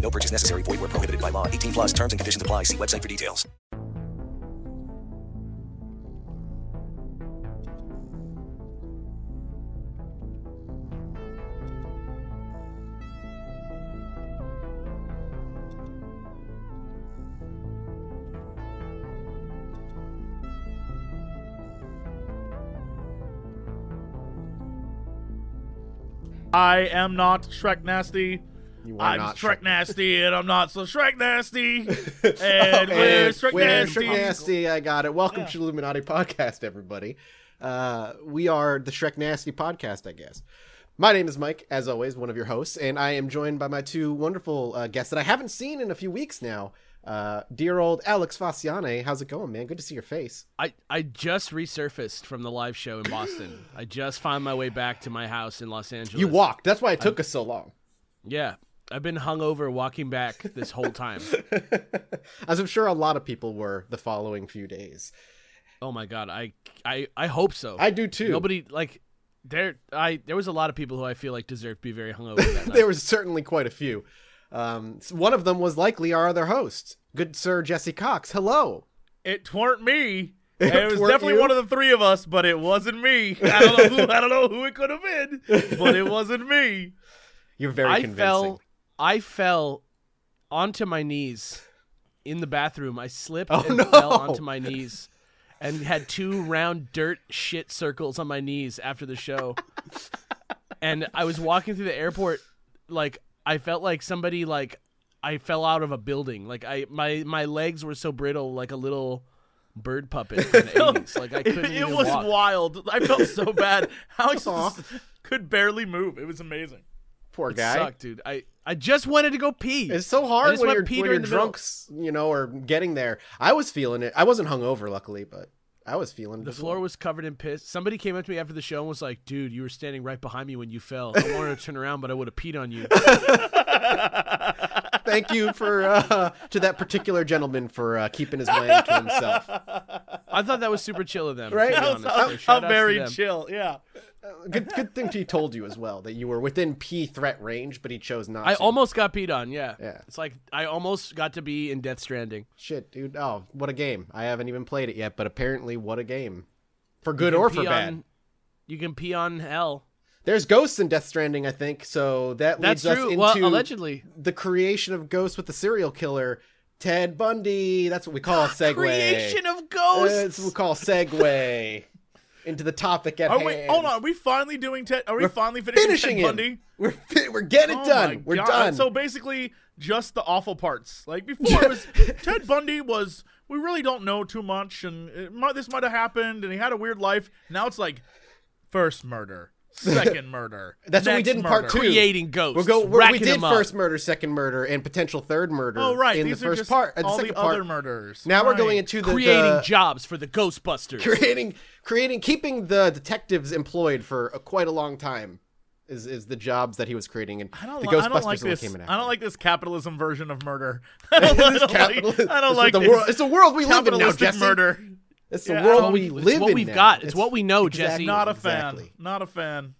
No purchase necessary. Void where prohibited by law. 18 plus terms and conditions apply. See website for details. I am not Shrek Nasty. You are I'm not Shrek, Nasty, and I'm not so Shrek Nasty. and And we're Shrek we're Nasty. Shrek Nasty. I got it. Welcome to Chilluminati Podcast, everybody. Uh, we are the Shrek Nasty Podcast, I guess. My name is Mike, as always, one of your hosts, and I am joined by my two wonderful uh, guests that I haven't seen in a few weeks now. Uh, dear old Alex Faciane, how's it going, man? Good to see your face. I, I just resurfaced from the live show in Boston. I just found my way back to my house in Los Angeles. You walked. That's why it took us so long. Yeah. I've been hungover walking back this whole time. As I'm sure a lot of people were the following few days. Oh my god. I I, I hope so. I do too. Nobody like there I there was a lot of people who I feel like deserve to be very hungover that night. there was certainly quite a few. Um, one of them was likely our other host, good Sir Jesse Cox. Hello. It tweren't me. And it was definitely you? one of the three of us, but it wasn't me. I don't know who I don't know who it could have been, but it wasn't me. You're very I convincing. fell I fell onto my knees in the bathroom. I slipped Oh, and no. fell onto my knees and had two round dirt shit circles on my knees after the show. and I was walking through the airport like I felt like somebody like I fell out of a building. Like I my my legs were so brittle like a little bird puppet from the 80s. Like I It, couldn't it even was walk. wild. I felt so bad. Alex could barely move. It was amazing. Poor It guy. sucked, dude. I I just wanted to go pee. It's so hard when you're, Peter when you're in middle. drunks, you know, or getting there. I was feeling it. I wasn't hungover, luckily, but I was feeling it. The floor was covered in piss. Somebody came up to me after the show and was like, "Dude, you were standing right behind me when you fell. I wanted to turn around, but I would have peed on you." Thank you for uh, to that particular gentleman for uh, keeping his mind to himself. I thought that was super chill of them. Right? To be honest. How, So how shout to very them. chill. Yeah. Uh, good, good thing he told you as well that you were within P threat range, but he chose not. I to. almost got peed on. Yeah. Yeah. It's like I almost got to be in Death Stranding. Shit, dude. Oh, what a game! I haven't even played it yet, but apparently, what a game. For good or for pee bad. you can pee on hell. There's ghosts in Death Stranding, I think. So that That's leads us true. into Well, allegedly. the creation of ghosts with the serial killer Ted Bundy. That's what we call a segue. Creation of That's ghosts. what we call segue into the topic at Are hand. we? Hold on. Are we finally doing Ted? Are we We're finally finishing, finishing Ted. Bundy? We're fi- we're getting it Oh done. We're God. done. So basically, just the awful parts. Like before, it was Ted Bundy was. We really don't know too much, and it might, this might have happened, and he had a weird life. Now it's like first murder, second murder. That's what we did in part murder. two. Creating ghosts. We'll go. We're, we did them up. first murder, second murder, and potential third murder. Oh right, in these the are first just part. uh, the all second the part. other murders. Now we're going into the creating the, jobs for the Ghostbusters. creating creating keeping the detectives employed for a, quite a long time is is the jobs that he was creating and I don't, the li- Ghostbusters I don't like this. came in I don't like this capitalism version of murder. I don't, I don't capitalism- like. I don't it's like the this world. It's the world we live in now, capitalistic Jesse. murder. It's the Yeah, world we we- live it's what in we've now. got. It's what we know, exactly, Jesse. Not a exactly. fan. Not a fan.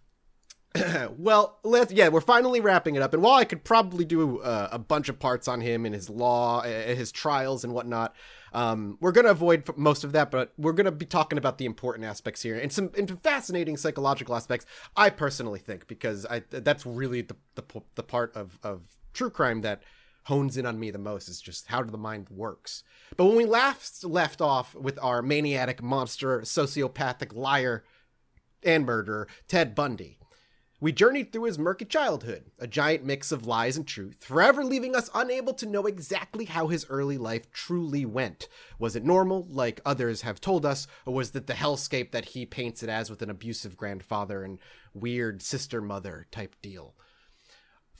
well, let's yeah, we're finally wrapping it up. And while I could probably do uh, a bunch of parts on him and his law, uh, his trials and whatnot, um, we're gonna avoid most of that. But we're gonna be talking about the important aspects here and some and fascinating psychological aspects. I personally think because I that's really the the, the part of of true crime that hones in on me the most is just how the mind works. But when we last left off with our maniac monster, sociopathic liar, and murderer, Ted Bundy. We journeyed through his murky childhood, a giant mix of lies and truth, forever leaving us unable to know exactly how his early life truly went. Was it normal, like others have told us, or was it the hellscape that he paints it as with an abusive grandfather and weird sister mother type deal?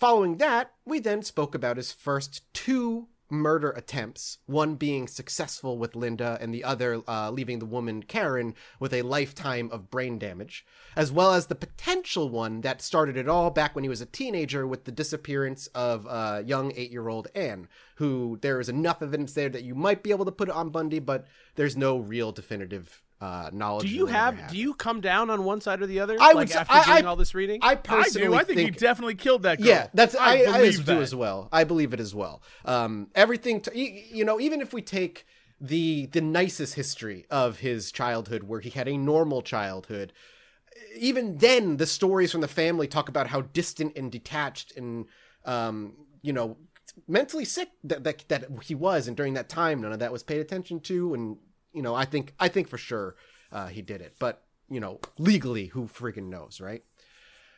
Following that, we then spoke about his first two murder attempts, one being successful with Linda and the other uh, leaving the woman Karen with a lifetime of brain damage, as well as the potential one that started it all back when he was a teenager with the disappearance of uh, young eight year old Anne, who there is enough evidence there that you might be able to put it on Bundy, but there's no real definitive uh, knowledge. Do you that have? Do you come down on one side or the other? I like would after I- doing I- all this reading. I I personally do. I think, he definitely killed that girl. Yeah, that's I, I, believe do that. as well. I believe it as well. Um, everything to, you know, even if we take the the nicest history of his childhood, where he had a normal childhood, even then the stories from the family talk about how distant and detached and um, you know mentally sick that, that that he was, and during that time, none of that was paid attention to, and you know, I think I think for sure uh, he did it, but you know, legally, who freaking knows, right?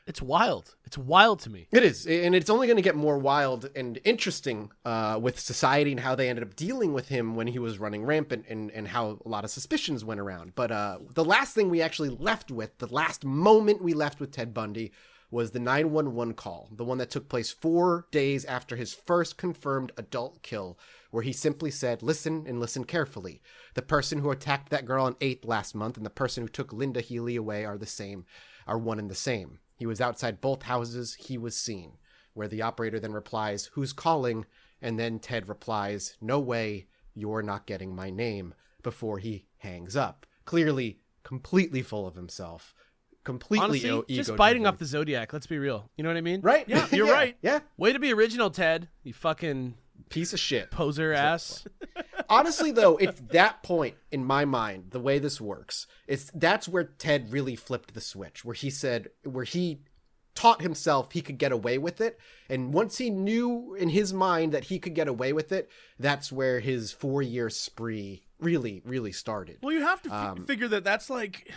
it's wild. It's wild to me. It is, and it's only going to get more wild and interesting uh, with society and how they ended up dealing with him when he was running rampant, and and how a lot of suspicions went around. But uh, the last thing we actually left with, the last moment we left with Ted Bundy, was the 911 call, the one that took place four days after his first confirmed adult kill, where he simply said, Listen and listen carefully. The person who attacked that girl on 8th last month and the person who took Linda Healy away are the same, are one and the same. He was outside both houses, he was seen. Where the operator then replies, Who's calling? And then Ted replies, No way, you're not getting my name, before he hangs up. Clearly, completely full of himself. Completely Honestly, just biting off the Zodiac. Let's be real. You know what I mean? Right? Yeah, you're right. Yeah. Way to be original, Ted. You fucking Piece of shit. poser ass. Honestly, though, it's that point in my mind, the way this works, it's that's where Ted really flipped the switch, where he said, where he taught himself he could get away with it, and once he knew in his mind that he could get away with it, that's where his four-year spree really, really started. Well, you have to Um, figure that that's like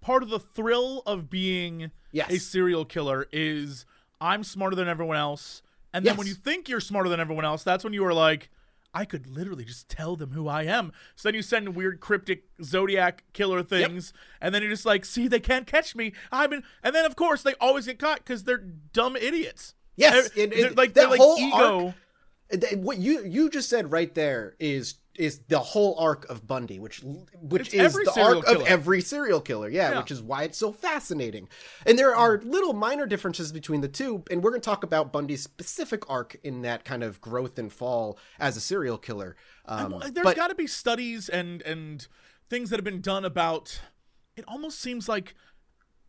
part of the thrill of being Yes. a serial killer is I'm smarter than everyone else. And then when you think you're smarter than everyone else, that's when you are like, I could literally just tell them who I am. So then you send weird cryptic zodiac killer things, and then you're just like, see, they can't catch me. I'm in, and then of course they always get caught because they're dumb idiots. Yes, They're- and- they're like that they're like whole ego. arc- what you you just said right there is is the whole arc of Bundy, which which It's is the arc of every serial killer. Yeah, Yeah. which is why it's so fascinating. And there are little minor differences between the two, and we're going to talk about Bundy's specific arc in that kind of growth and fall as a serial killer. Um, Well, There's got to be studies and and things that have been done about. It almost seems like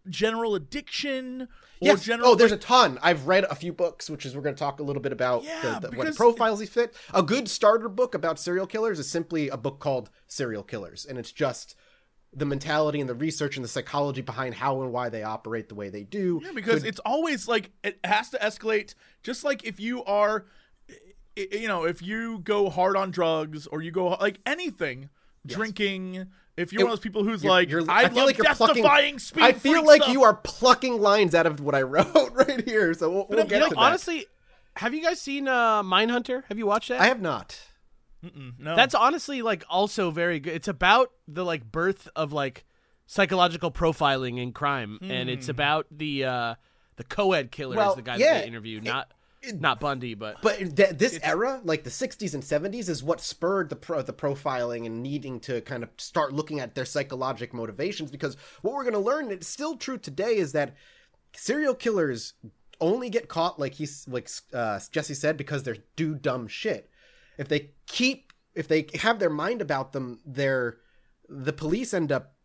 general addiction or Yes. general. oh, there's a ton. I've read a few books, which is we're going to talk a little bit about Yeah, the, the, what profiles he fit. A good starter book about serial killers is simply a book called Serial Killers, and it's just the mentality and the research and the psychology behind how and why they operate the way they do. Yeah, because Could- it's always like it has to escalate. Just like if you are, you know, if you go hard on drugs or you go like anything, drinking. If you're It- one of those people who's you're- like, you're- I, I feel love like you're plucking. speed. I feel like stuff." you are plucking lines out of what I wrote right here. So we'll, we'll you get know, to that. honestly, have you guys seen uh, Mindhunter? Have you watched that? I have not. no. That's honestly like also very good. It's about the like birth of like psychological profiling in crime, and it's about the uh the co-ed killer Well, is the guy yeah, that they interview, not not Bundy, but But th- this era, like the 60s and 70s, is what spurred the pro- the profiling and needing to kind of start looking at their psychologic motivations. Because what we're going to learn, it's still true today, is that serial killers only get caught, like he's like uh, Jesse said, because they're do dumb shit. If they keep, if they have their mind about them, they're the police end up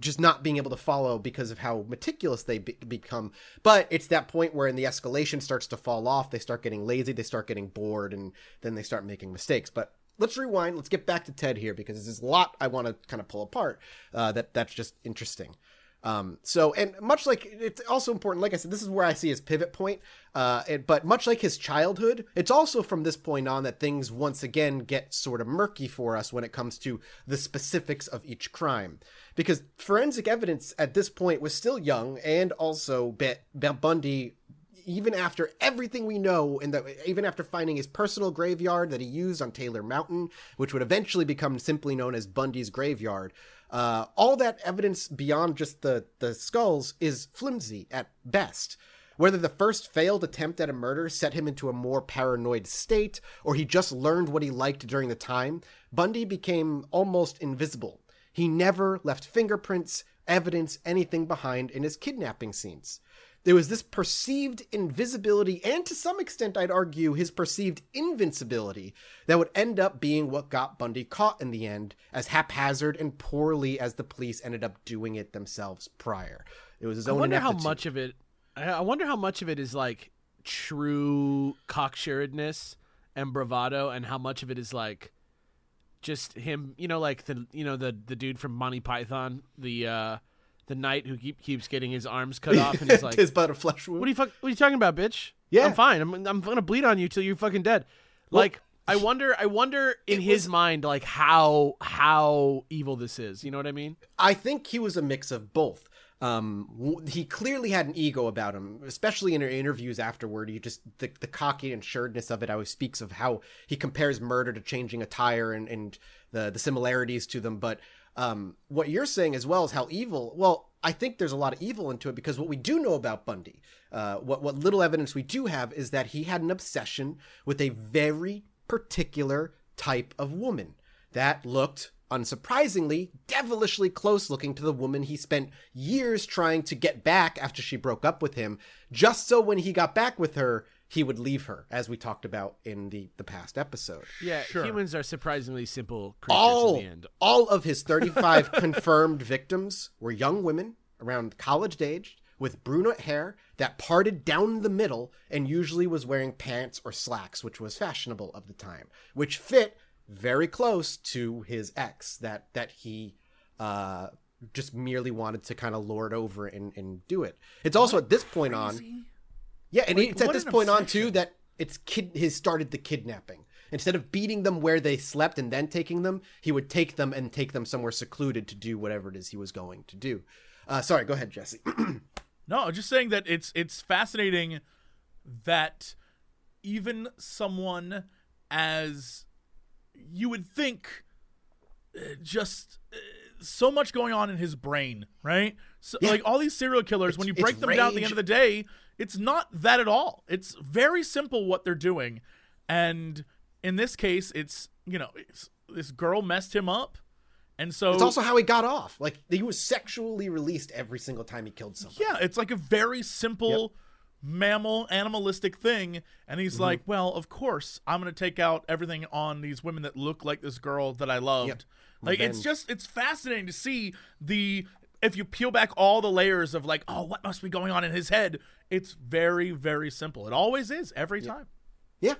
just not being able to follow because of how meticulous they be- become. But it's that point where, in the escalation starts to fall off, they start getting lazy, they start getting bored, and then they start making mistakes. But let's rewind. Let's get back to Ted here because there's a lot I want to kind of pull apart. Uh, that that's just interesting. Um, so, and much like it's also important, like I said, this is where I see his pivot point. Uh, but much like his childhood, it's also from this point on that things once again get sort of murky for us when it comes to the specifics of each crime. Because forensic evidence at this point was still young, and also Bet, Bundy even after everything we know, and even after finding his personal graveyard that he used on Taylor Mountain, which would eventually become simply known as Bundy's graveyard, uh, all that evidence beyond just the the skulls is flimsy at best. Whether the first failed attempt at a murder set him into a more paranoid state, or he just learned what he liked during the time, Bundy became almost invisible. He never left fingerprints, evidence, anything behind in his kidnapping scenes. There was this perceived invisibility, and to some extent, I'd argue, his perceived invincibility, that would end up being what got Bundy caught in the end, as haphazard and poorly as the police ended up doing it themselves prior. It was his own. I wonder how ineptitude. much of it. I I wonder how much of it is like true cocksuredness and bravado, and how much of it is like just him. You know, like the you know the the dude from Monty Python, the uh the knight who keep, keeps getting his arms cut off, and he's like, his but a flesh wound. "What are you fuck? What are you talking about, bitch? Yeah. I'm fine. I'm I'm gonna bleed on you till you're fucking dead." like. I wonder. I wonder in his was- mind, like how how evil this is. You know what I mean? I think he was a mix of both. Um, he clearly had an ego about him, especially in interviews afterward. He just the, the cocky and assuredness of it always speaks of how he compares murder to changing a tire and, and the the similarities to them. But um, what you're saying as well is how evil. Well, I think there's a lot of evil into it because what we do know about Bundy, uh, what what little evidence we do have is that he had an obsession with a very particular type of woman that looked unsurprisingly, devilishly close looking to the woman he spent years trying to get back after she broke up with him, just so when he got back with her, he would leave her, as we talked about in the, the past episode. Yeah, Sure. humans are surprisingly simple creatures All, in the end. all of his 35 confirmed victims were young women around college age with brunette hair that parted down the middle and usually was wearing pants or slacks, which was fashionable of the time, which fit very close to his ex that that he uh just merely wanted to kind of lord over and, and do it. It's also at this point on yeah, and Like, it's at this an point on too that it's kid his started the kidnapping. Instead of beating them where they slept and then taking them, he would take them and take them somewhere secluded to do whatever it is he was going to do. Uh, sorry, go ahead, Jesse. No, just saying that it's it's fascinating that even someone as you would think uh, just uh, so much going on in his brain, right? So, Yeah. Like all these serial killers, when you break it's them down at the end of the day, it's not that at all. It's very simple what they're doing, and in this case, it's you know it's, this girl messed him up, and so it's also how he got off. Like he was sexually released every single time he killed someone. Yeah, it's like a very simple mammal animalistic thing and he's Mm-hmm. like, "Well, of course, I'm going to take out everything on these women that look like this girl that I loved." Yep. Like it's just it's fascinating to see the if you peel back all the layers of like, "Oh, what must be going on in his head?" It's very very simple. It always is every time. Yeah.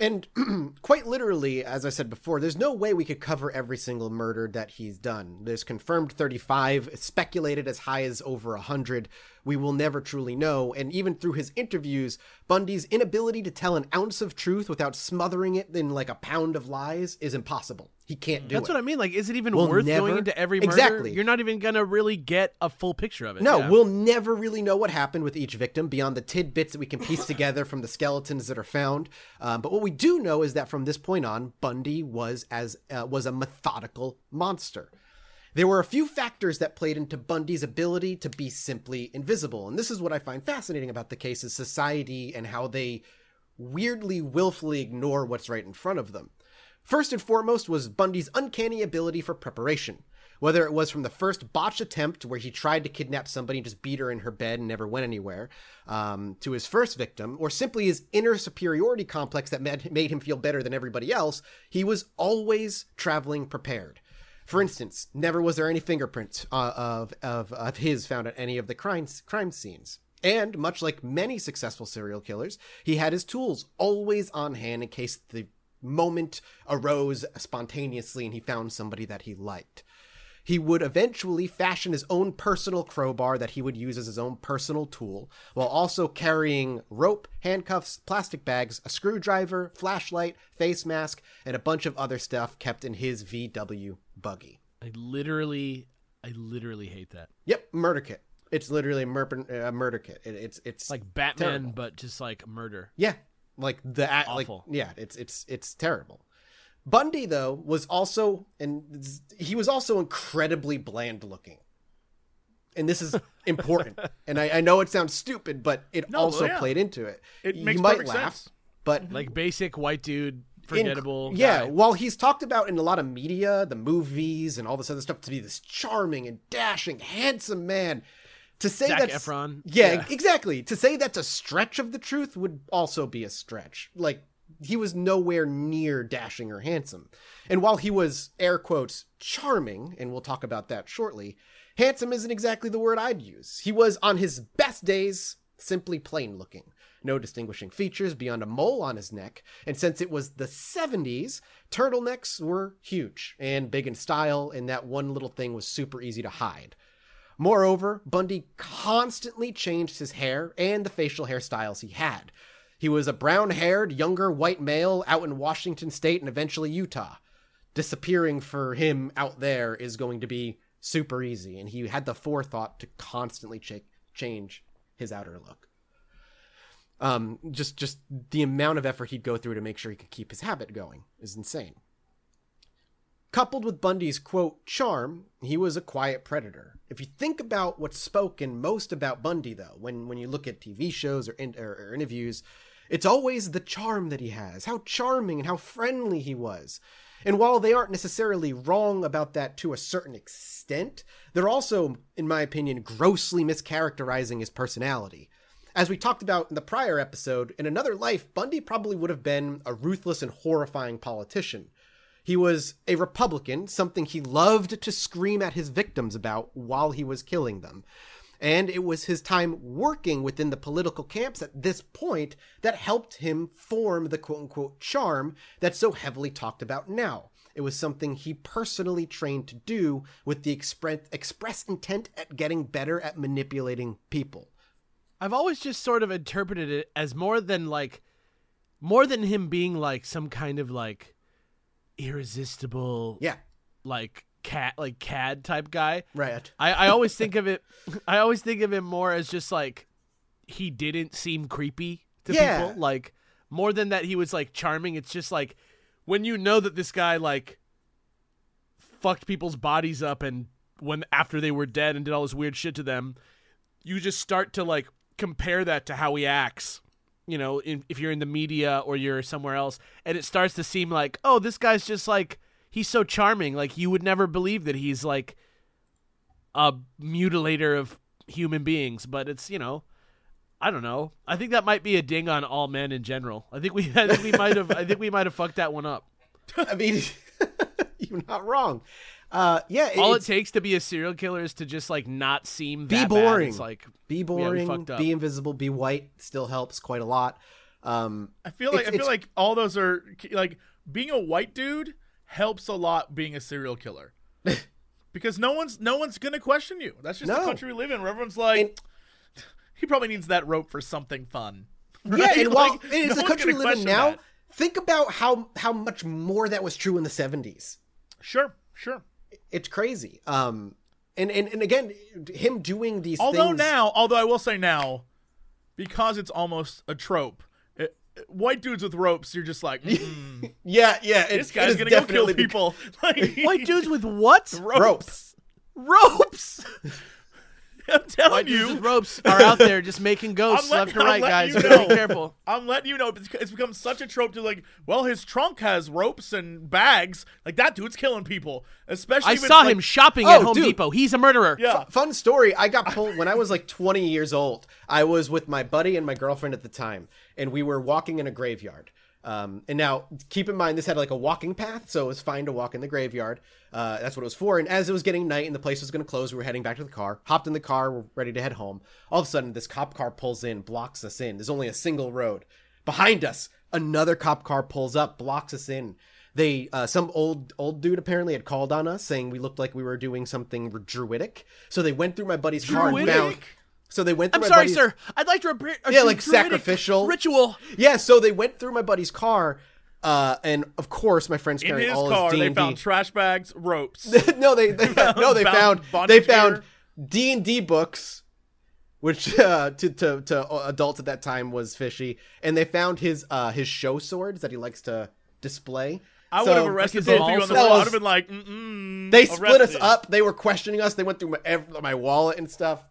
And quite literally, as I said before, there's no way we could cover every single murder that he's done. There's confirmed 35, speculated as high as over 100. We will never truly know. And even through his interviews, Bundy's inability to tell an ounce of truth without smothering it in like a pound of lies is impossible. He can't do it. That's it. what I mean. Like, is it even We'll worth never- going into every murder? Exactly. You're not even gonna really get a full picture of it. No, Yeah. we'll never really know what happened with each victim beyond the tidbits that we can piece together from the skeletons that are found. Um, but what we do know is that from this point on, Bundy was as uh, was a methodical monster. There were a few factors that played into Bundy's ability to be simply invisible, and this is what I find fascinating about the case: is society and how they weirdly, willfully ignore what's right in front of them. First and foremost was Bundy's uncanny ability for preparation. Whether it was from the first botched attempt where he tried to kidnap somebody and just beat her in her bed and never went anywhere, um, to his first victim, or simply his inner superiority complex that made him feel better than everybody else, he was always traveling prepared. For instance, never was there any fingerprints uh, of, of of his found at any of the crime crime scenes. And much like many successful serial killers, he had his tools always on hand in case the moment arose spontaneously and he found somebody that he liked. He would eventually fashion his own personal crowbar that he would use as his own personal tool, while also carrying rope, handcuffs, plastic bags, a screwdriver, flashlight, face mask, and a bunch of other stuff kept in his VW buggy. I literally, I literally hate that. Yep, murder kit. It's literally a murder, a murder kit. It, it's it's Like Batman, Terrible. but just like murder. Yeah, like the like Awful. yeah, it's it's it's terrible. Bundy though was also and he was also incredibly bland looking. and this is important. and I, I know it sounds stupid, but it No, also yeah. played into it. It you makes might laugh, sense. but Like basic white dude, in- forgettable. yeah, guy. while he's talked about in a lot of media, the movies and all this other stuff to be this charming and dashing, handsome man, to say Zac that's Efron. Yeah, Yeah. exactly. To say that's a stretch of the truth would also be a stretch. Like he was nowhere near dashing or handsome. And while he was air quotes charming, and we'll talk about that shortly, handsome isn't exactly the word I'd use. He was on his best days simply plain looking. No distinguishing features beyond a mole on his neck, and since it was the 70s, turtlenecks were huge and big in style, and that one little thing was super easy to hide. Moreover, Bundy constantly changed his hair and the facial hairstyles he had. He was a brown haired, younger white male out in Washington state and eventually Utah. Disappearing for him out there is going to be super easy, and he had the forethought to constantly ch- change his outer look. Um, just just the amount of effort he'd go through to make sure he could keep his habit going is insane. Coupled with Bundy's quote charm, he was a quiet predator. If you think about what's spoken most about Bundy, though, when when you look at TV shows or, in, or, or interviews, it's always the charm that he has, how charming and how friendly he was. And while they aren't necessarily wrong about that to a certain extent, they're also, in my opinion, grossly mischaracterizing his personality. As we talked about in the prior episode, in another life, Bundy probably would have been a ruthless and horrifying politician. He was a Republican, something he loved to scream at his victims about while he was killing them. And it was his time working within the political camps at this point that helped him form the quote unquote charm that's so heavily talked about now. It was something he personally trained to do with the express, intent at getting better at manipulating people. I've always just sort of interpreted it as more than like more than him being like some kind of like irresistible Yeah, like cat like cad type guy. right. I, I always think of it I always think of him more as just like he didn't seem creepy to Yeah. people. Like more than that he was like charming, it's just like when you know that this guy like fucked people's bodies up and when after they were dead and did all this weird shit to them, you just start to like compare that to how he acts. You know, in, if you're in the media or you're somewhere else, and it starts to seem like, oh, this guy's just like he's so charming. Like you would never believe that he's like a mutilator of human beings, but it's you know, I don't know. I think that might be a ding on all men in general. I think we, I think we might have, I think we might have fucked that one up. I mean, you're not wrong. Uh, yeah, All it takes to be a serial killer is to just like not seem Be that boring. Bad. It's like be boring, fucked up. be invisible, be white still helps quite a lot. Um, I feel like It's- I feel it's- like all those are like being a white dude helps a lot being a serial killer. because no one's no one's gonna question you. That's just the country we live in where everyone's like And- he probably needs that rope for something fun. yeah, Right? and while Like, it is no the country we live in now, that. think about how how much more that was true in the '70s. Sure, sure. It's crazy. Um, and and and again, him doing these things. Although things. now, although I will say now, because it's almost a trope, it, it- white dudes with ropes, you're just like, mm, yeah, yeah, this guy's gonna go kill people. Like, White dudes with what? ropes. Ropes. I'm telling White you, with ropes are out there just making ghosts I'm left to right, guys. you You gotta be careful. I'm letting you know it's it's become such a trope to like, well, his trunk has ropes and bags. Like that dude's killing people, especially. I if it's, saw like- him shopping Oh, at Home dude. Depot. He's a murderer. Yeah, Fun story. I got pulled when I was like 20 years old. I was with my buddy and my girlfriend at the time, and we were walking in a graveyard. Um, and now, keep in mind, this had like a walking path, so it was fine to walk in the graveyard. Uh, that's what it was for. And as it was getting night and the place was going to close, we were heading back to the car. Hopped in the car, we're ready to head home. All of a sudden, this cop car pulls in, blocks us in. There's only a single road. Behind us, another cop car pulls up, blocks us in. They, uh, some old old dude apparently had called on us, saying we looked like we were doing something druidic. So they went through my buddy's car and found. So they went through I'm my sorry, buddy's, sir. I'd like to repair. Yeah, like sacrificial. ritual. Yeah, so they went through my buddy's car, uh, and of course my friend's in his all car, his they D&D. found trash bags, ropes. no, they, they no, they Bound- found they found. D and D books, which uh, to to to adults at that time was fishy, and they found his uh his show swords that he likes to display. I So- would have arrested like his both of you on the balls. phone. That I would have been like, mm gotten They split us up. They were questioning us. They went through my, ev- my wallet and stuff.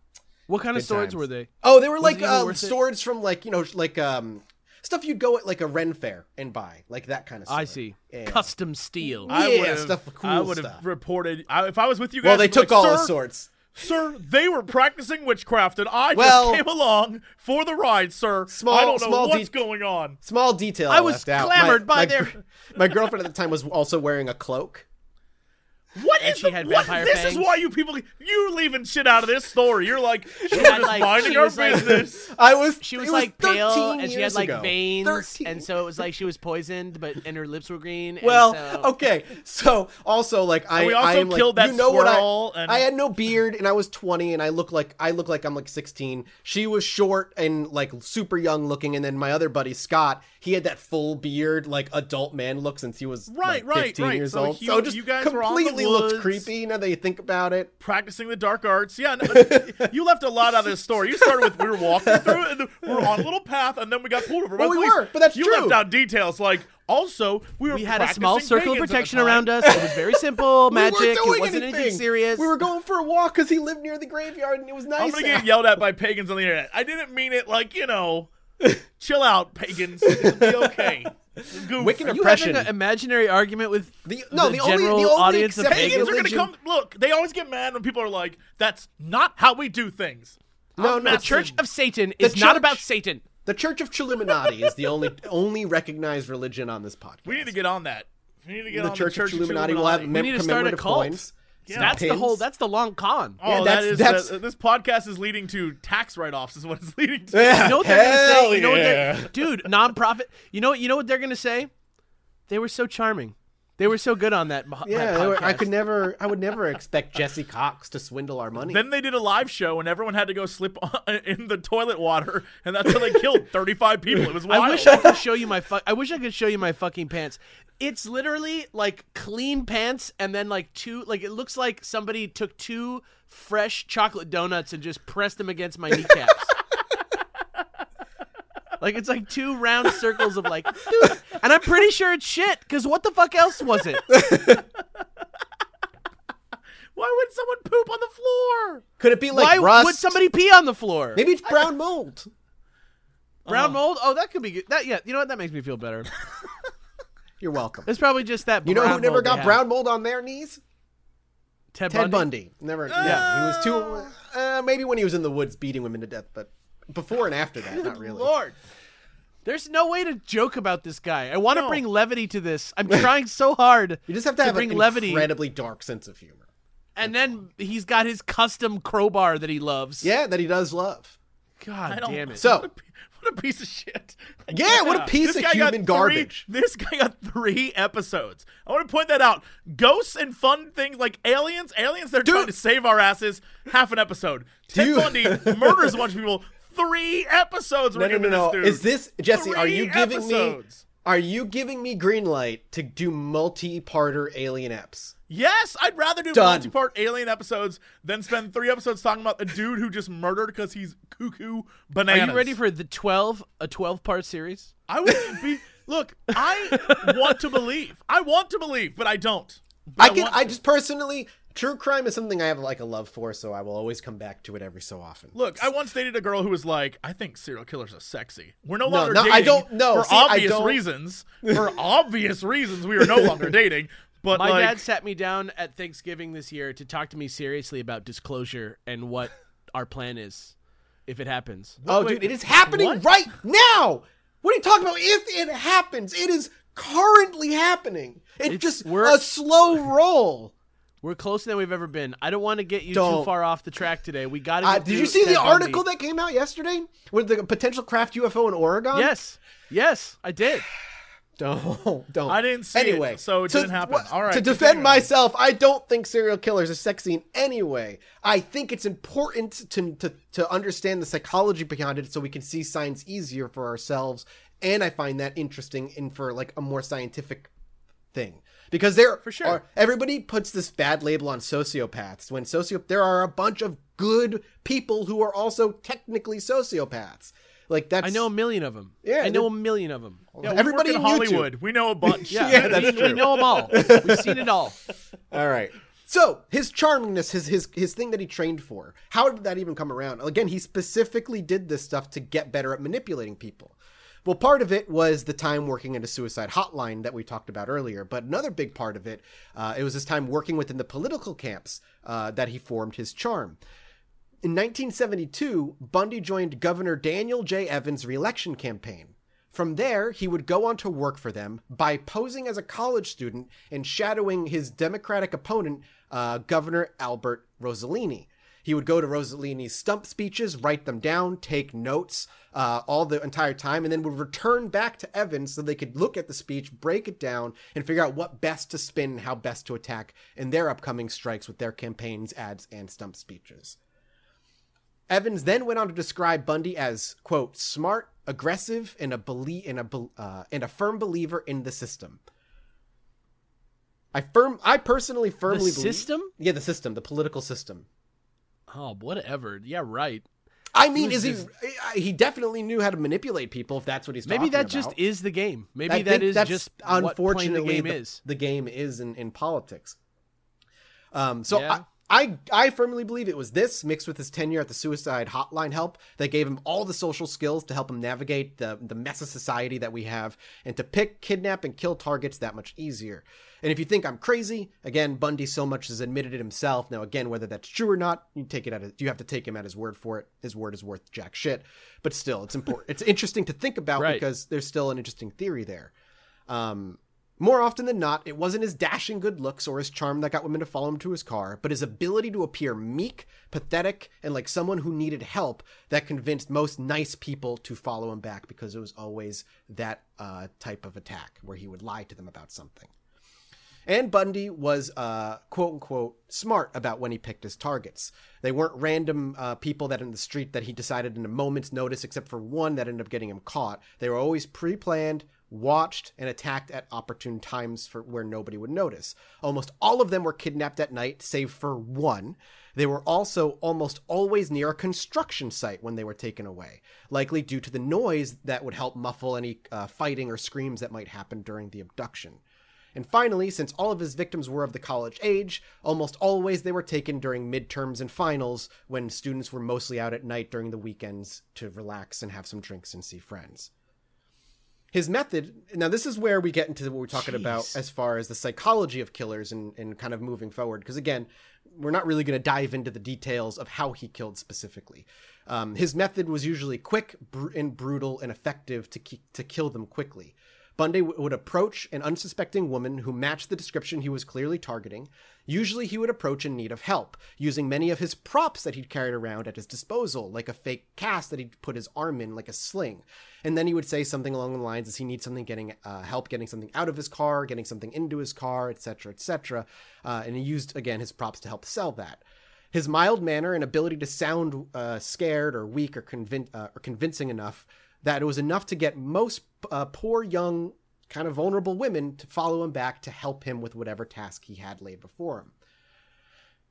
What kind of swords times. were they? Oh, they were Was like it even uh, worth it? swords from like you know like um stuff you'd go at like a Ren fair and buy like that kind of. Sword. I see. Yeah. Custom steel. I Yeah, would've- stuff- cool I would have reported I, if I was with you guys. Well, they I'd be took like, all sir, the swords. Sir, they were practicing witchcraft, and I Well- just came along for the ride, sir. Small- I don't know small what's de- going on. Small detail. I was left out. clamored by my their- my girlfriend at the time was also wearing a cloak. What And is she the, had what, vampire This is why you people you're leaving shit out of this story. You're like we're had, like- minding she our was, like- business. I was. She was it like pale and she had like ago. veins, 13. and so it was like she was poisoned, but and her lips were green. and Well, so- okay. So also like I, we also I am, like, killed that you know what squirrel I, and- I had no beard and I was 20 and I look like I look like I'm like 16. She was short and like super young looking and then my other buddy Scott, he had that full beard like adult man look since he was Right, like, right, 15 right. years So old. you- so just you guys were on the completely looked creepy now that you think about it. Practicing the dark arts. Yeah, no, you left a lot out of this story. You started with we were walking through it, and we were on a little path, and then we got pulled over. by Well, we police. were, but that's you true. left out details like also we were we had a small circle of pagans at the protection around us. It was very simple, magic. weren't doing It wasn't anything. serious. We were going for a walk because he lived near the graveyard and it was nice. I'm gonna get yelled at by pagans on the internet. I didn't mean it like you know. chill out, pagans. It'll be okay. Goof. Wiccan Are you oppression. having an imaginary argument with The- no, the only- the general only audience of Pagans pagans? are gonna religion- come. Look, they always get mad when people are like, "That's not how we do things." No, I'm no, The Church of Satan The is not church- about Satan. The Church of Chilluminati is the only only recognized religion on this podcast. We need to get on that. We need to get the on Church, the Church of Chilluminati will have We need to start a commemorative cult. coins. Yeah. That's the whole. That's the long con. Oh, Yeah, that that's- that's- uh, this podcast is leading to tax write-offs. Is what it's leading to. Yeah, You know what they're gonna say? You know what yeah. they're, dude, nonprofit. You know what? You know what they're gonna say? They were so charming. They were so good on that. mo- that Yeah, they were- I could never, I would never expect Jesse Cox to swindle our money. Then they did a live show, and everyone had to go slip on- in the toilet water, and that's how they killed 35 people. It was wild. I wish I could show you my. Fu- I wish I could show you my fucking pants. It's literally like clean pants, and then like two. Like it looks like somebody took two fresh chocolate donuts and just pressed them against my kneecaps. like it's like two round circles of like, dude. and I'm pretty sure it's shit. Because what the fuck else was it? Why would someone poop on the floor? Could it be like Why rust? would somebody pee on the floor? Maybe it's brown mold. Brown mold? Oh, that could be good. That yeah. You know what? That makes me feel better. You're welcome. It's probably just that. You know who never mold they got have. brown mold on their knees? Ted, Ted Bundy. Bundy. Never. yeah, he was too. Uh, maybe when he was in the woods beating women to death, but before and after that, not really. Lord. There's no way to joke about this guy. I want to No. bring levity to this. I'm trying so hard. You just have to have bring an levity, incredibly dark sense of humor. and then he's got his custom crowbar that he loves. Yeah, that he does love. God damn it. So- What a, pe- what a piece of shit. Yeah, what a piece This of human three- garbage. this guy got three episodes. I want to point that out. Ghosts and fun things like aliens, aliens they're trying to save our asses, half an episode. Ted you- Bundy murders a bunch of people, three episodes. No, we're no, no, no. this dude. Is this Jesse? Are you giving me? Are you giving me green light to do multi-parter alien eps? Yes, I'd rather do Done. multi-part alien episodes than spend three episodes talking about a dude who just murdered because he's cuckoo Are you ready for the 12 a 12 part series? I would be. Look, I want to believe. I want to believe, but I don't. I But can. I just personally, true crime is something I have like a love for, so I will always come back to it every so often. Look, I once dated a girl who was like, "I think serial killers are sexy." We're no No, longer no, dating. I don't- no, for see, I obvious don't- reasons. For obvious reasons, we are no longer dating. But My like, dad sat me down at Thanksgiving this year to talk to me seriously about disclosure and what our plan is if it happens. oh, wait, dude, it is happening what? right now. What are you talking about? If it happens, it is currently happening. It's, It's- just we're- a slow roll. We're closer than we've ever been. I don't want to get you too Don't. far off the track today. We got to. Uh, did you see the article that came out yesterday with the potential craft UFO in Oregon? Yes, yes, I did. Don't don't. I didn't see it, anyway, so it to- didn't happen. wha- All right, To defend myself, I don't think serial killers are sexy in any way. I think it's important to to to understand the psychology behind it, so we can see signs easier for ourselves. And I find that interesting in for like a more scientific thing because there For sure. are everybody puts this bad label on sociopaths when socio there are a bunch of good people who are also technically sociopaths. Like that's I know a million of them. Yeah, I know a million of them. Yeah, we everybody work in on YouTube. Hollywood. We know a bunch. Yeah, Yeah, that's we, true. we know them all. We've seen it all. all right. So his charmingness, his his his thing that he trained for, how did that even come around? Again, he specifically did this stuff to get better at manipulating people. Well, part of it was the time working in a suicide hotline that we talked about earlier, but another big part of it, uh, it was his time working within the political camps uh, that he formed his charm. In 1972, Bundy joined Governor Daniel J. Evans' reelection campaign. From there, he would go on to work for them by posing as a college student and shadowing his Democratic opponent, uh, Governor Albert Rosellini. He would go to Rosellini's stump speeches, write them down, take notes uh, all the entire time, and then would return back to Evans so they could look at the speech, break it down, and figure out what best to spin and how best to attack in their upcoming strikes with their campaigns, ads, and stump speeches. Evans then went on to describe Bundy as quote smart, aggressive, and a belie- and a uh, and a firm believer in the system. I firm I personally firmly The believe system? Yeah, the system, the political system. Oh, whatever. Yeah, right. I mean, is he? He definitely knew how to manipulate people. If that's what he's Maybe that about. just is the game. Maybe I that that's just unfortunately the game the, is. the game is in, in politics. Um, so Yeah. I, I I firmly believe it was this mixed with his tenure at the suicide hotline help that gave him all the social skills to help him navigate the the mess of society that we have and to pick, kidnap, and kill targets that much easier. And if you think I'm crazy, again, Bundy so much has admitted it himself. Now, again, whether that's true or not, you take it at you have to take him at his word for it. His word is worth jack shit. But still, it's important. it's interesting to think about Right. because there's still an interesting theory there. Um, more often than not, it wasn't his dashing good looks or his charm that got women to follow him to his car, but his ability to appear meek, pathetic, and like someone who needed help that convinced most nice people to follow him back because it was always that uh, type of attack where he would lie to them about something. And Bundy was, uh, quote unquote, smart about when he picked his targets. They weren't random uh, people that in the street that he decided in a moment's notice, except for one that ended up getting him caught. They were always pre planned, watched, and attacked at opportune times for where nobody would notice. Almost all of them were kidnapped at night, save for one. They were also almost always near a construction site when they were taken away, likely due to the noise that would help muffle any uh, fighting or screams that might happen during the abduction. And finally, since all of his victims were of the college age, almost always they were taken during midterms and finals when students were mostly out at night during the weekends to relax and have some drinks and see friends. His method, now this is where we get into what we're talking about as far as the psychology of killers and, and kind of moving forward. Because again, we're not really going to dive into the details of how he killed specifically. Um, his method was usually quick br- and brutal and effective to, ki- to kill them quickly. Bundy would approach an unsuspecting woman who matched the description he was clearly targeting. Usually, he would approach in need of help, using many of his props that he'd carried around at his disposal, like a fake cast that he'd put his arm in, like a sling. And then he would say something along the lines as he needs something getting uh, help getting something out of his car, getting something into his car, etc., etc. Uh, and he used again his props to help sell that. His mild manner and ability to sound uh, scared or weak or, convin- uh, or convincing enough that it was enough to get most uh, poor young kind of vulnerable women to follow him back to help him with whatever task he had laid before him.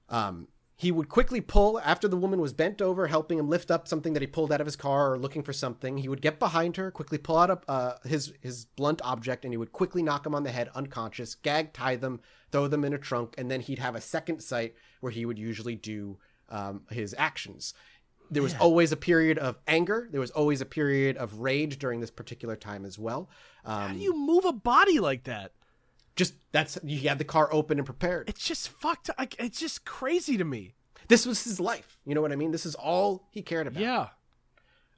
Um, he would quickly pull after the woman was bent over helping him lift up something that he pulled out of his car or looking for something he would get behind her quickly pull out a, uh, his his blunt object and he would quickly knock him on the head unconscious gag tie them throw them in a trunk and then he'd have a second site where he would usually do um, his actions there was always a period of anger. There was always a period of rage during this particular time as well. How Um, do you move a body like that? just that's you had the car open and prepared. It's just fucked. Like, it's just crazy to me. This was his life. You know what I mean? This is all he cared about. Yeah.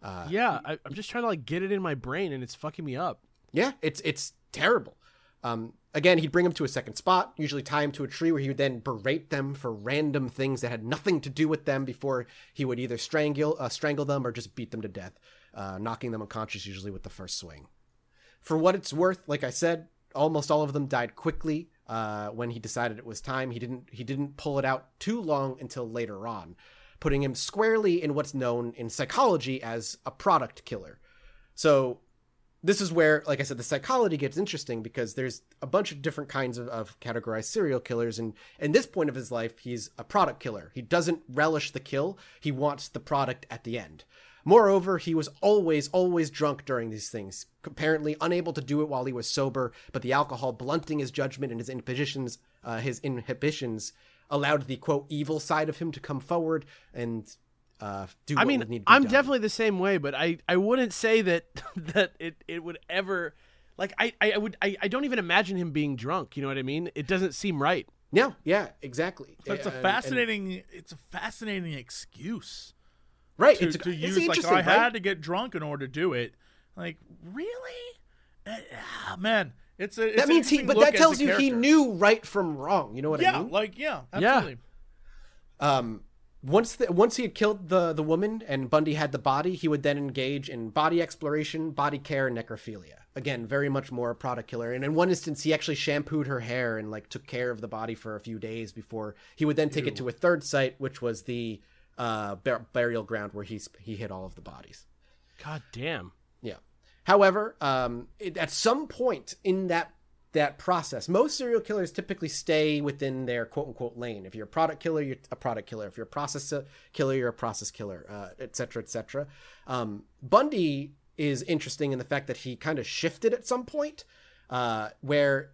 Uh, yeah. I, I'm just trying to like get it in my brain, and it's fucking me up. Yeah, it's it's terrible. Um, again, he'd bring them to a second spot, usually tie him to a tree where he would then berate them for random things that had nothing to do with them before he would either strangle uh, strangle them or just beat them to death, uh, knocking them unconscious usually with the first swing. For what it's worth, like I said, almost all of them died quickly uh, when he decided it was time. He didn't he didn't pull it out too long until later on, putting him squarely in what's known in psychology as a product killer. So this is where, like I said, the psychology gets interesting because there's a bunch of different kinds of, of categorized serial killers, and in this point of his life, he's a product killer. He doesn't relish the kill; he wants the product at the end. Moreover, he was always, always drunk during these things, apparently unable to do it while he was sober, but the alcohol blunting his judgment and his inhibitions, uh, his inhibitions allowed the quote evil side of him to come forward and uh, do. I mean, would need to be I'm done. definitely the same way, but I, I wouldn't say that that it, it would ever like I, I would I, I don't even imagine him being drunk. You know what I mean? It doesn't seem right. Yeah, yeah, exactly. So it's a And- and- fascinating. it's a fascinating excuse right? to, it's, to it's use. Like, interesting, oh, I right? had to get drunk in order to do it. Like, really? Eh, ah, man, it's a. It's that means he, but that tells a you he knew right from wrong. You know what Yeah, I mean? like yeah, Yeah. absolutely. um, once the, once he had killed the the woman and Bundy had the body, he would then engage in body exploration, body care, and necrophilia. Again, very much more a product killer. And in one instance, he actually shampooed her hair and like took care of the body for a few days before he would then take it to a third site, which was the uh, bur- burial ground where he sp- he hid all of the bodies. God damn. Yeah. However, um, it, at some point in that that process, most serial killers typically stay within their quote unquote lane. If you're a product killer, you're a product killer. If you're a process killer, you're a process killer, uh, et cetera, et cetera. Um, Bundy is interesting in the fact that he kind of shifted at some point, uh, where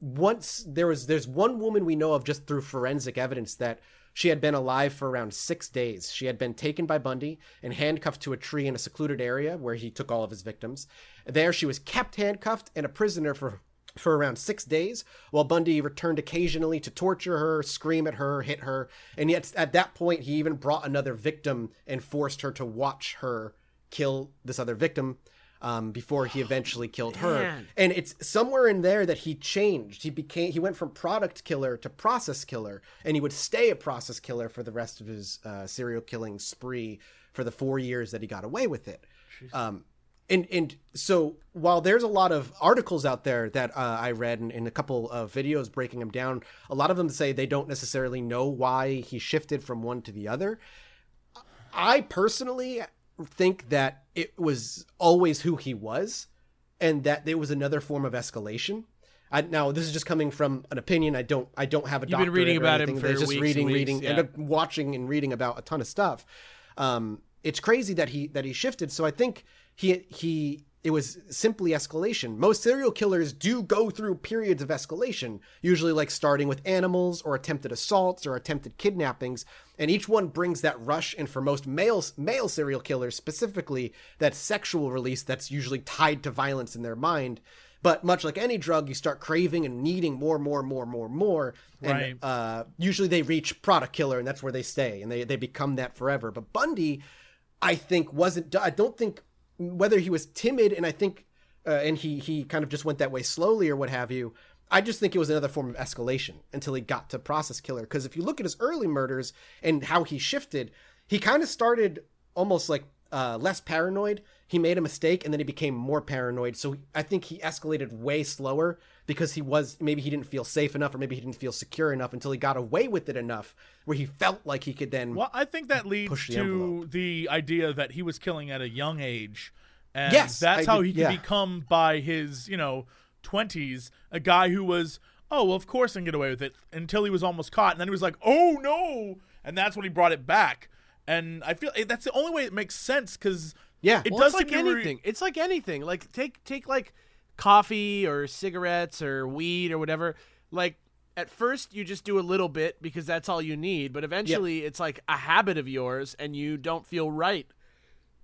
once there was there's one woman we know of just through forensic evidence that she had been alive for around six days. She had been taken by Bundy and handcuffed to a tree in a secluded area where he took all of his victims. There, she was kept handcuffed and a prisoner for for around six days, while Bundy returned occasionally to torture her, scream at her, hit her, and yet at that point he even brought another victim and forced her to watch her kill this other victim um, before he eventually killed her. and it's somewhere in there that he changed. He became he went from product killer to process killer and he would stay a process killer for the rest of his uh, serial killing spree for the four years that he got away with it. Um, and and so while there's a lot of articles out there that uh, I read and, and a couple of videos breaking them down, a lot of them say they don't necessarily know why he shifted from one to the other. I personally think that it was always who he was, and that there was another form of escalation. I, now this is just coming from an opinion. I don't. I don't have a. You've been reading about him anything. for just weeks reading, and weeks, reading, yeah. and watching and reading about a ton of stuff. Um, it's crazy that he that he shifted. So I think he he it was simply escalation. Most serial killers do go through periods of escalation, usually like starting with animals or attempted assaults or attempted kidnappings, and each one brings that rush. And for most male male serial killers specifically, that sexual release that's usually tied to violence in their mind. But much like any drug, you start craving and needing more, more, more, more, more. And Right. uh, usually they reach product killer, and that's where they stay, and they they become that forever. But Bundy, I think wasn't. I don't think whether he was timid, and I think, uh, and he he kind of just went that way slowly or what have you. I just think it was another form of escalation until he got to process killer. Because if you look at his early murders and how he shifted, he kind of started almost like uh, less paranoid. He made a mistake and then he became more paranoid. So I think he escalated way slower because he was maybe he didn't feel safe enough or maybe he didn't feel secure enough until he got away with it enough where he felt like he could then Well, I think that leads Push the to envelope. the idea that he was killing at a young age, and Yes, that's I how did- he could yeah. become by his you know twenties a guy who was oh well of course I can get away with it until he was almost caught, and then he was like oh no, and that's when he brought it back. And I feel that's the only way it makes sense because Yeah. it Well, does it's like seem to re- It's like anything. Like take take like coffee or cigarettes or weed or whatever. Like at first you just do a little bit because that's all you need, but eventually it's like a habit of yours and you don't feel right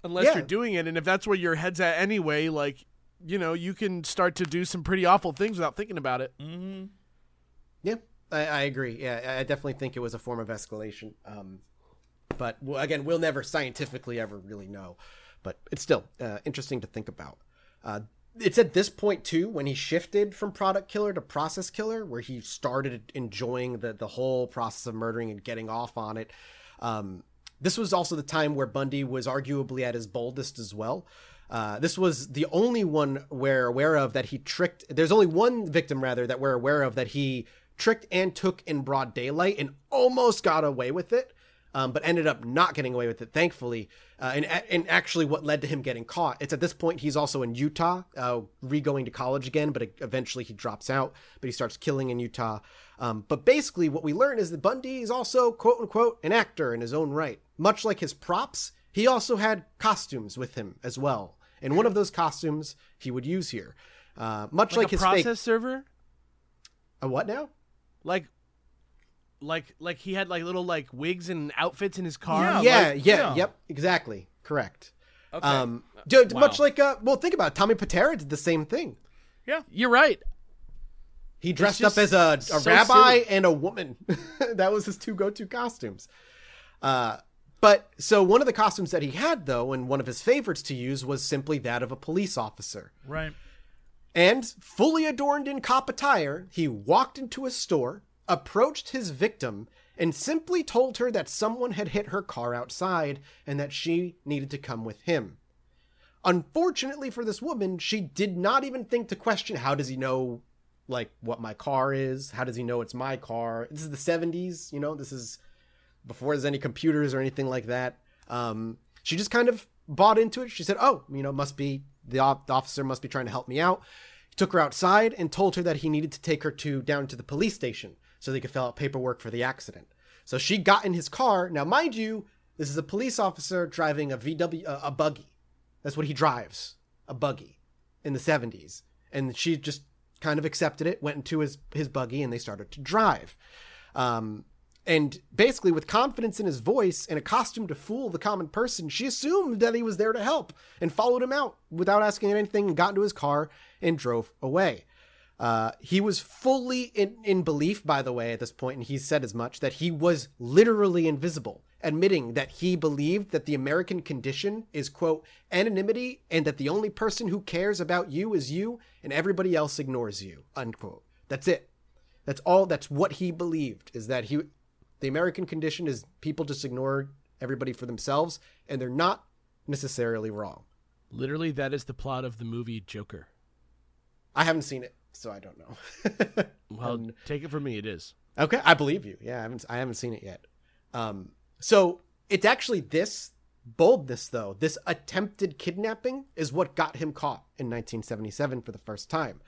unless Yeah. you're doing it. And if that's where your head's at anyway, like you know, you can start to do some pretty awful things without thinking about it. Yeah, I, I agree. Yeah, I definitely think it was a form of escalation. Um, but again, we'll never scientifically ever really know. But it's still uh, interesting to think about. Uh, it's at this point too when he shifted from product killer to process killer, where he started enjoying the the whole process of murdering and getting off on it. Um, this was also the time where Bundy was arguably at his boldest as well. Uh, this was the only one we're aware of that he tricked. There's only one victim, rather, that we're aware of that he tricked and took in broad daylight and almost got away with it, um, but ended up not getting away with it, thankfully. Uh, and and actually, what led to him getting caught? It's at this point he's also in Utah, uh, re-going to college again, but eventually he drops out. But he starts killing in Utah. Um, but basically, what we learn is that Bundy is also quote unquote an actor in his own right, much like his props he also had costumes with him as well. And one of those costumes he would use here. Uh, much Like, like, his process fake. server? A what now? Like like like he had like little like wigs and outfits in his car? Yeah, yeah, like- yeah, yeah. yep, exactly, correct. Okay. Um, dude, Wow. much like uh, well, think about it. Tommy Patera did the same thing. Yeah, you're right. He dressed up as a, a so rabbi silly. and a woman. that was his two go-to costumes. Uh, but so one of the costumes that he had though, and one of his favorites to use was simply that of a police officer. Right. And fully adorned in cop attire, he walked into a store, approached his victim, and simply told her that someone had hit her car outside and that she needed to come with him. Unfortunately for this woman, she did not even think to question how does he know like what my car is? How does he know it's my car? This is the 70s, you know, this is before there's any computers or anything like that. Um, she just kind of bought into it. She said, "Oh, you know, must be the, op- the officer must be trying to help me out." He took her outside and told her that he needed to take her to down to the police station so they could fill out paperwork for the accident. So she got in his car. Now, mind you, this is a police officer driving a VW a, a buggy. That's what he drives, a buggy in the 70s. And she just kind of accepted it, went into his his buggy and they started to drive. Um and basically, with confidence in his voice and a costume to fool the common person, she assumed that he was there to help and followed him out without asking anything and got into his car and drove away. Uh, he was fully in, in belief, by the way, at this point, and he said as much, that he was literally invisible, admitting that he believed that the American condition is, quote, anonymity and that the only person who cares about you is you and everybody else ignores you, unquote. That's it. That's all, that's what he believed, is that he, the American condition is people just ignore everybody for themselves, and they're not necessarily wrong. Literally that is the plot of the movie Joker. I haven't seen it, so I don't know. Well, And- take it from me, it is. Okay, I believe you. Yeah, I haven't I haven't seen it yet. Um, so it's actually this boldness, though, this attempted kidnapping, is what got him caught in 1977 for the first time.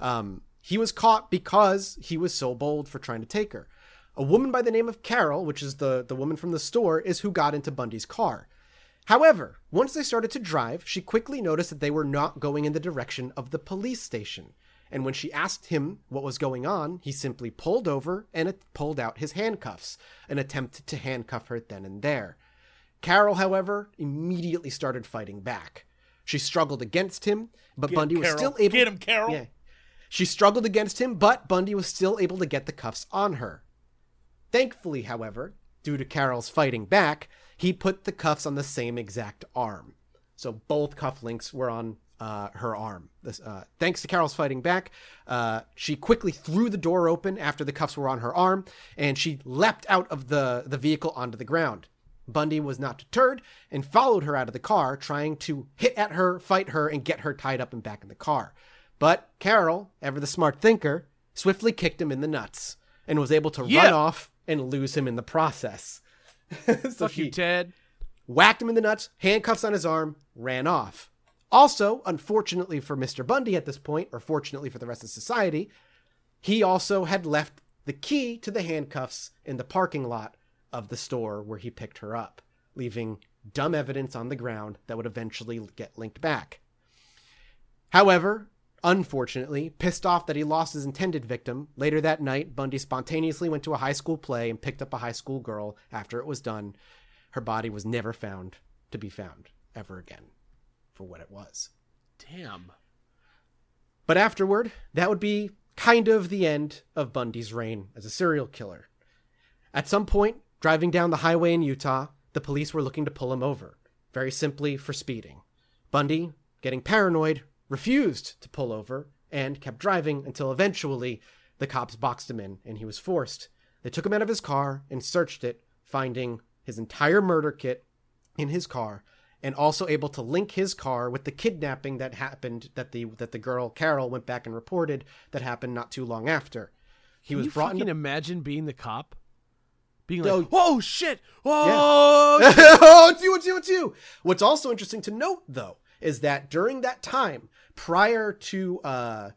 Um, he was caught because he was so bold for trying to take her. A woman by the name of Carol, which is the the woman from the store, is who got into Bundy's car. However, once they started to drive, she quickly noticed that they were not going in the direction of the police station. And when she asked him what was going on, he simply pulled over and it pulled out his handcuffs, an attempt to handcuff her then and there. Carol, however, immediately started fighting back. She struggled against him, but Get Bundy him, was still able Get him, Carol. Yeah. She struggled against him, but Bundy was still able to get the cuffs on her. Thankfully, however, due to Carol's fighting back, he put the cuffs on the same exact arm. So both cufflinks were on uh, her arm. This, uh, thanks to Carol's fighting back, uh, she quickly threw the door open after the cuffs were on her arm, and she leapt out of the, the vehicle onto the ground. Bundy was not deterred and followed her out of the car, trying to hit at her, fight her, and get her tied up and back in the car. But Carol, ever the smart thinker, swiftly kicked him in the nuts and was able to Yeah. run off and lose him in the process. so Fuck you, Ted. whacked him in the nuts, handcuffs on his arm, ran off. Also, unfortunately for Mr. Bundy at this point, or fortunately for the rest of society, he also had left the key to the handcuffs in the parking lot of the store where he picked her up, leaving dumb evidence on the ground that would eventually get linked back. However, unfortunately, pissed off that he lost his intended victim, later that night, Bundy spontaneously went to a high school play and picked up a high school girl after it was done. Her body was never found to be found ever again for what it was. Damn. But afterward, that would be kind of the end of Bundy's reign as a serial killer. At some point, driving down the highway in Utah, the police were looking to pull him over, very simply for speeding. Bundy, getting paranoid, refused to pull over and kept driving until eventually the cops boxed him in and he was forced. They took him out of his car and searched it, finding his entire murder kit in his car and also able to link his car with the kidnapping that happened that the that the girl Carol went back and reported that happened not too long after. He Can was you brought fucking into imagine being the cop? Being like, oh shit! Oh, oh, it's you, it's you, it's you. What's also interesting to note, though, is that during that time, prior to uh,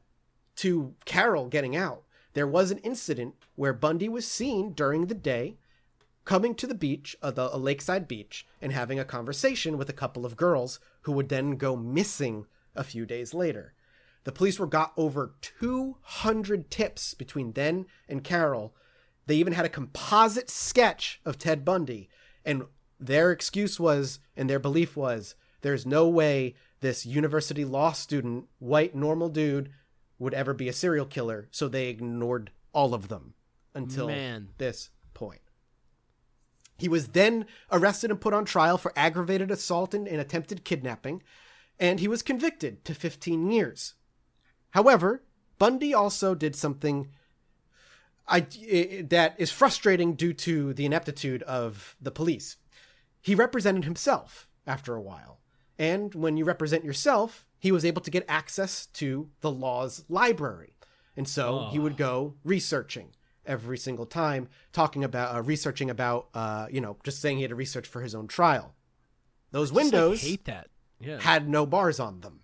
to Carol getting out, there was an incident where Bundy was seen during the day coming to the beach, uh, the a lakeside beach, and having a conversation with a couple of girls who would then go missing a few days later. The police were got over 200 tips between then and Carol. They even had a composite sketch of Ted Bundy, and their excuse was, and their belief was, there's no way this university law student, white normal dude, would ever be a serial killer. So they ignored all of them until Man. this. He was then arrested and put on trial for aggravated assault and, and attempted kidnapping, and he was convicted to 15 years. However, Bundy also did something I, that is frustrating due to the ineptitude of the police. He represented himself after a while, and when you represent yourself, he was able to get access to the law's library, and so he would ah. go researching every single time, talking about uh, researching about, uh, you know, just saying he had to research for his own trial. Those Just, like, windows hate that. Yeah. had no bars on them.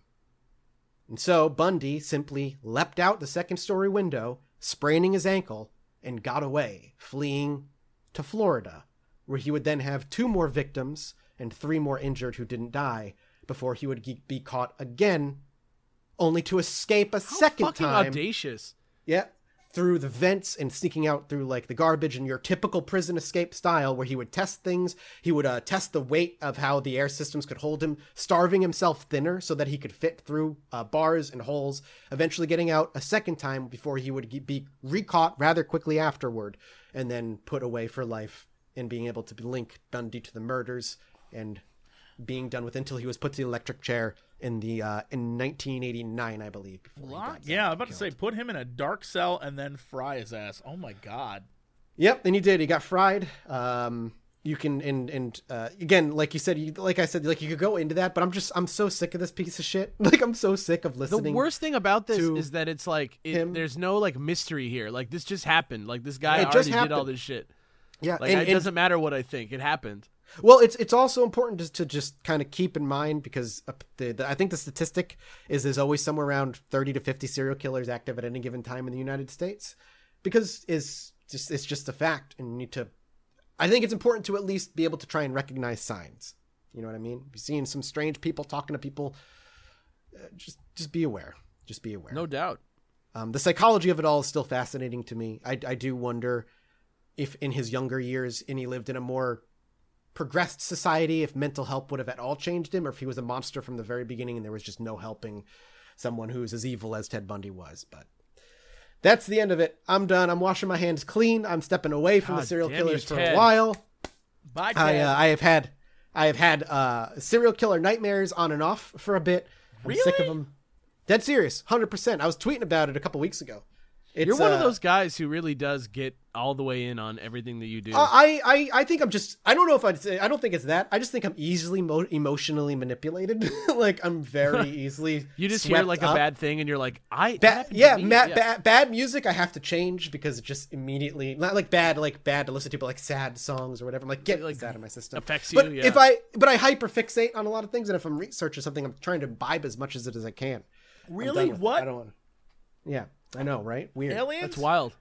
And so Bundy simply leapt out the second story window, spraining his ankle, and got away, fleeing to Florida, where he would then have two more victims and three more injured who didn't die before he would be caught again, only to escape a How second fucking time. audacious. Yeah. Through the vents and sneaking out through like the garbage in your typical prison escape style, where he would test things. He would uh, test the weight of how the air systems could hold him, starving himself thinner so that he could fit through uh, bars and holes, eventually getting out a second time before he would be recaught rather quickly afterward, and then put away for life and being able to link Bundy to the murders and being done with until he was put to the electric chair in the uh, in 1989, I believe. Before Yeah, I was about to say, put him in a dark cell and then fry his ass. Oh my god. Yep, and he did. He got fried. Um, you can and and uh, again, like you said, you, like I said, like you could go into that, but I'm just I'm so sick of this piece of shit. Like I'm so sick of listening. The worst thing about this is that it's like it, there's no like mystery here. Like this just happened. Like this guy It already just did all this shit. yeah, Like and, it and- doesn't matter what I think. It happened. Well, it's it's also important just to just kind of keep in mind because the, the I think the statistic is there's always somewhere around 30 to 50 serial killers active at any given time in the United States, because is just it's just a fact, and you need to. I think it's important to at least be able to try and recognize signs. You know what I mean? You're seeing some strange people talking to people, uh, just just be aware. Just be aware. No doubt. Um, the psychology of it all is still fascinating to me. I, I do wonder if in his younger years and he lived in a more progressed society, if mental help would have at all changed him, or if he was a monster from the very beginning and there was just no helping someone who's as evil as Ted Bundy was. But that's the end of it. I'm done. I'm washing my hands clean. I'm stepping away from the serial damn you, killers for a while. Bye, I, uh, I have had I have had uh, serial killer nightmares on and off for a bit. I'm sick of Really? them. Dead serious, hundred percent. I was tweeting about it a couple weeks ago. It's, You're one of uh, those guys who really does get all the way in on everything that you do. I, I I think I'm just I don't know if I'd say I don't think it's that. I just think I'm easily mo- emotionally manipulated. like I'm very easily. you just hear like up. a bad thing and you're like, I that Bad, happened to yeah, me. ma- Bad, bad music I have to change because it just immediately not like bad, like bad to listen to, but like sad songs or whatever. I'm like, get Like, this out of my system. affects But you, yeah. if I, but I hyper fixate on a lot of things, and if I'm researching something, I'm trying to imbibe as much as it as I can. Really? done it. What? I don't want. Yeah, I know, right? Weird. Aliens? That's wild.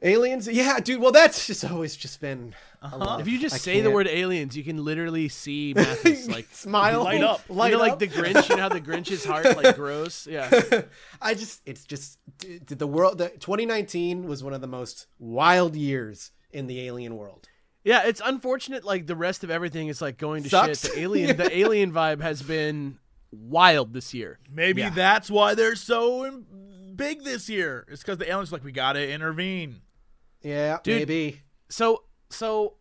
Aliens? Yeah, dude. Well, that's just always just been. a uh-huh. lot. If you just I say the can't- word aliens, you can literally see Mathas like smile, Light up. light you know, like the Grinch. You know how the Grinch's heart like grows. Yeah. I just, it's just d- d- the world. The 2019 was one of the most wild years in the alien world. Yeah, it's unfortunate. Like the rest of everything is like going to Sucks. shit. The alien, the alien vibe has been wild this year. Maybe Yeah. that's why they're so im- big this year. It's because the aliens are like we gotta intervene. Yeah, Dude. maybe. So, so,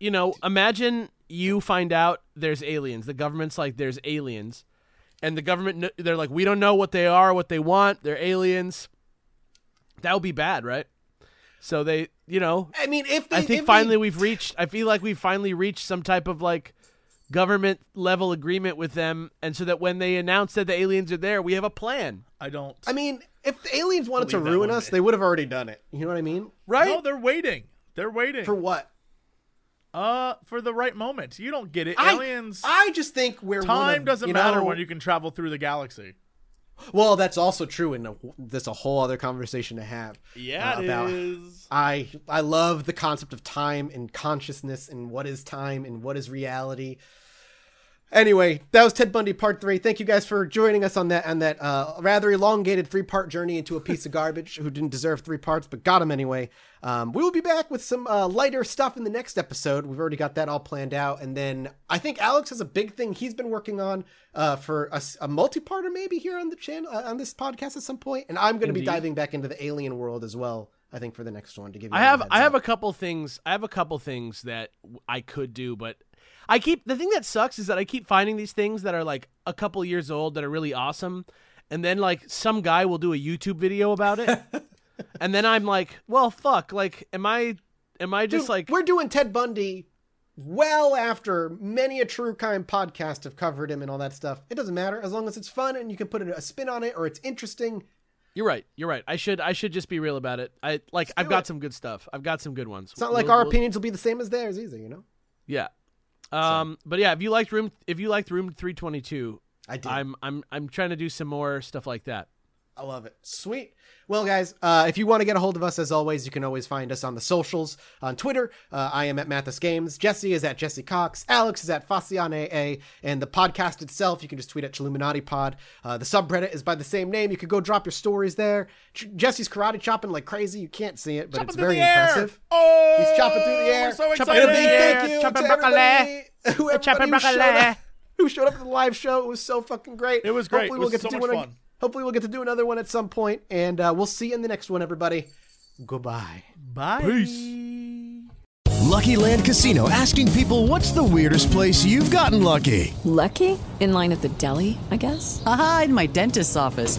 you know, imagine you find out there's aliens. The government's like, there's aliens, and the government they're like, we don't know what they are, what they want. They're aliens. That would be bad, right? So they, you know, I mean, if they, I think if finally we've reached. I feel like we've finally reached some type of like government level agreement with them, and so that when they announce that the aliens are there, we have a plan, I don't. I mean, if the aliens wanted to ruin us, day. they would have already done it. You know what I mean? right? no, they're waiting. They're waiting. For what? uh, for the right moment. You don't get it. I- Aliens. I, just think we're one time of- doesn't matter know, when you can travel through the galaxy. Well, that's also true, and that's a whole other conversation to have. Yeah, uh, about- is. I I love the concept of time and consciousness and what is time and what is reality. Anyway, that was Ted Bundy Part Three. Thank you guys for joining us on that on that uh, rather elongated three part journey into a piece of garbage who didn't deserve three parts but got him anyway. Um, we will be back with some uh, lighter stuff in the next episode. We've already got that all planned out, and then I think Alex has a big thing he's been working on uh, for a multi-parter maybe here on the channel uh, on this podcast at some point. And I'm going to be diving back into the alien world as well. I think for the next one to give you. I have I have up. a couple things I have a couple things that I could do, but I keep the thing that sucks is that I keep finding these things that are like a couple years old that are really awesome, and then like some guy will do a YouTube video about it, and then I'm like, well, fuck, like, am I am I just Dude, like we're doing Ted Bundy well after many a true crime podcast have covered him and all that stuff. It doesn't matter as long as it's fun and you can put a spin on it or it's interesting. You're right. You're right. I should I should just be real about it. I like I've got it. some good stuff. I've got some good ones. It's not like We'll- our we'll- opinions will be the same as theirs either, you know. Yeah. Um. But yeah, if you liked room, if you liked room 322, I did. I'm I'm I'm trying to do some more stuff like that. I love it. Sweet. Well, guys, uh, if you want to get a hold of us, as always, you can always find us on the socials. On Twitter, uh, I am at Mathas Games. Jesse is at Jesse Cox. Alex is at Faciane A. And the podcast itself, you can just tweet at Chilluminati Pod. Uh, the subreddit is by the same name. You could go drop your stories there. Ch- Jesse's karate chopping like crazy. You can't see it, but Chopping it's very impressive. Oh, He's chopping through the air. We're so Chopping excited. Big thank you chopping to broccoli. everybody, Chopping who, showed up, who showed up at the live show. It was so fucking great. It was great. Hopefully It we'll get so to do much one. fun. Hopefully we'll get to do another one at some point, and uh, we'll see you in the next one, everybody. Goodbye. Bye. Peace. Lucky Land Casino asking people what's the weirdest place you've gotten lucky? Lucky? In line at the deli, I guess? Aha, in my dentist's office.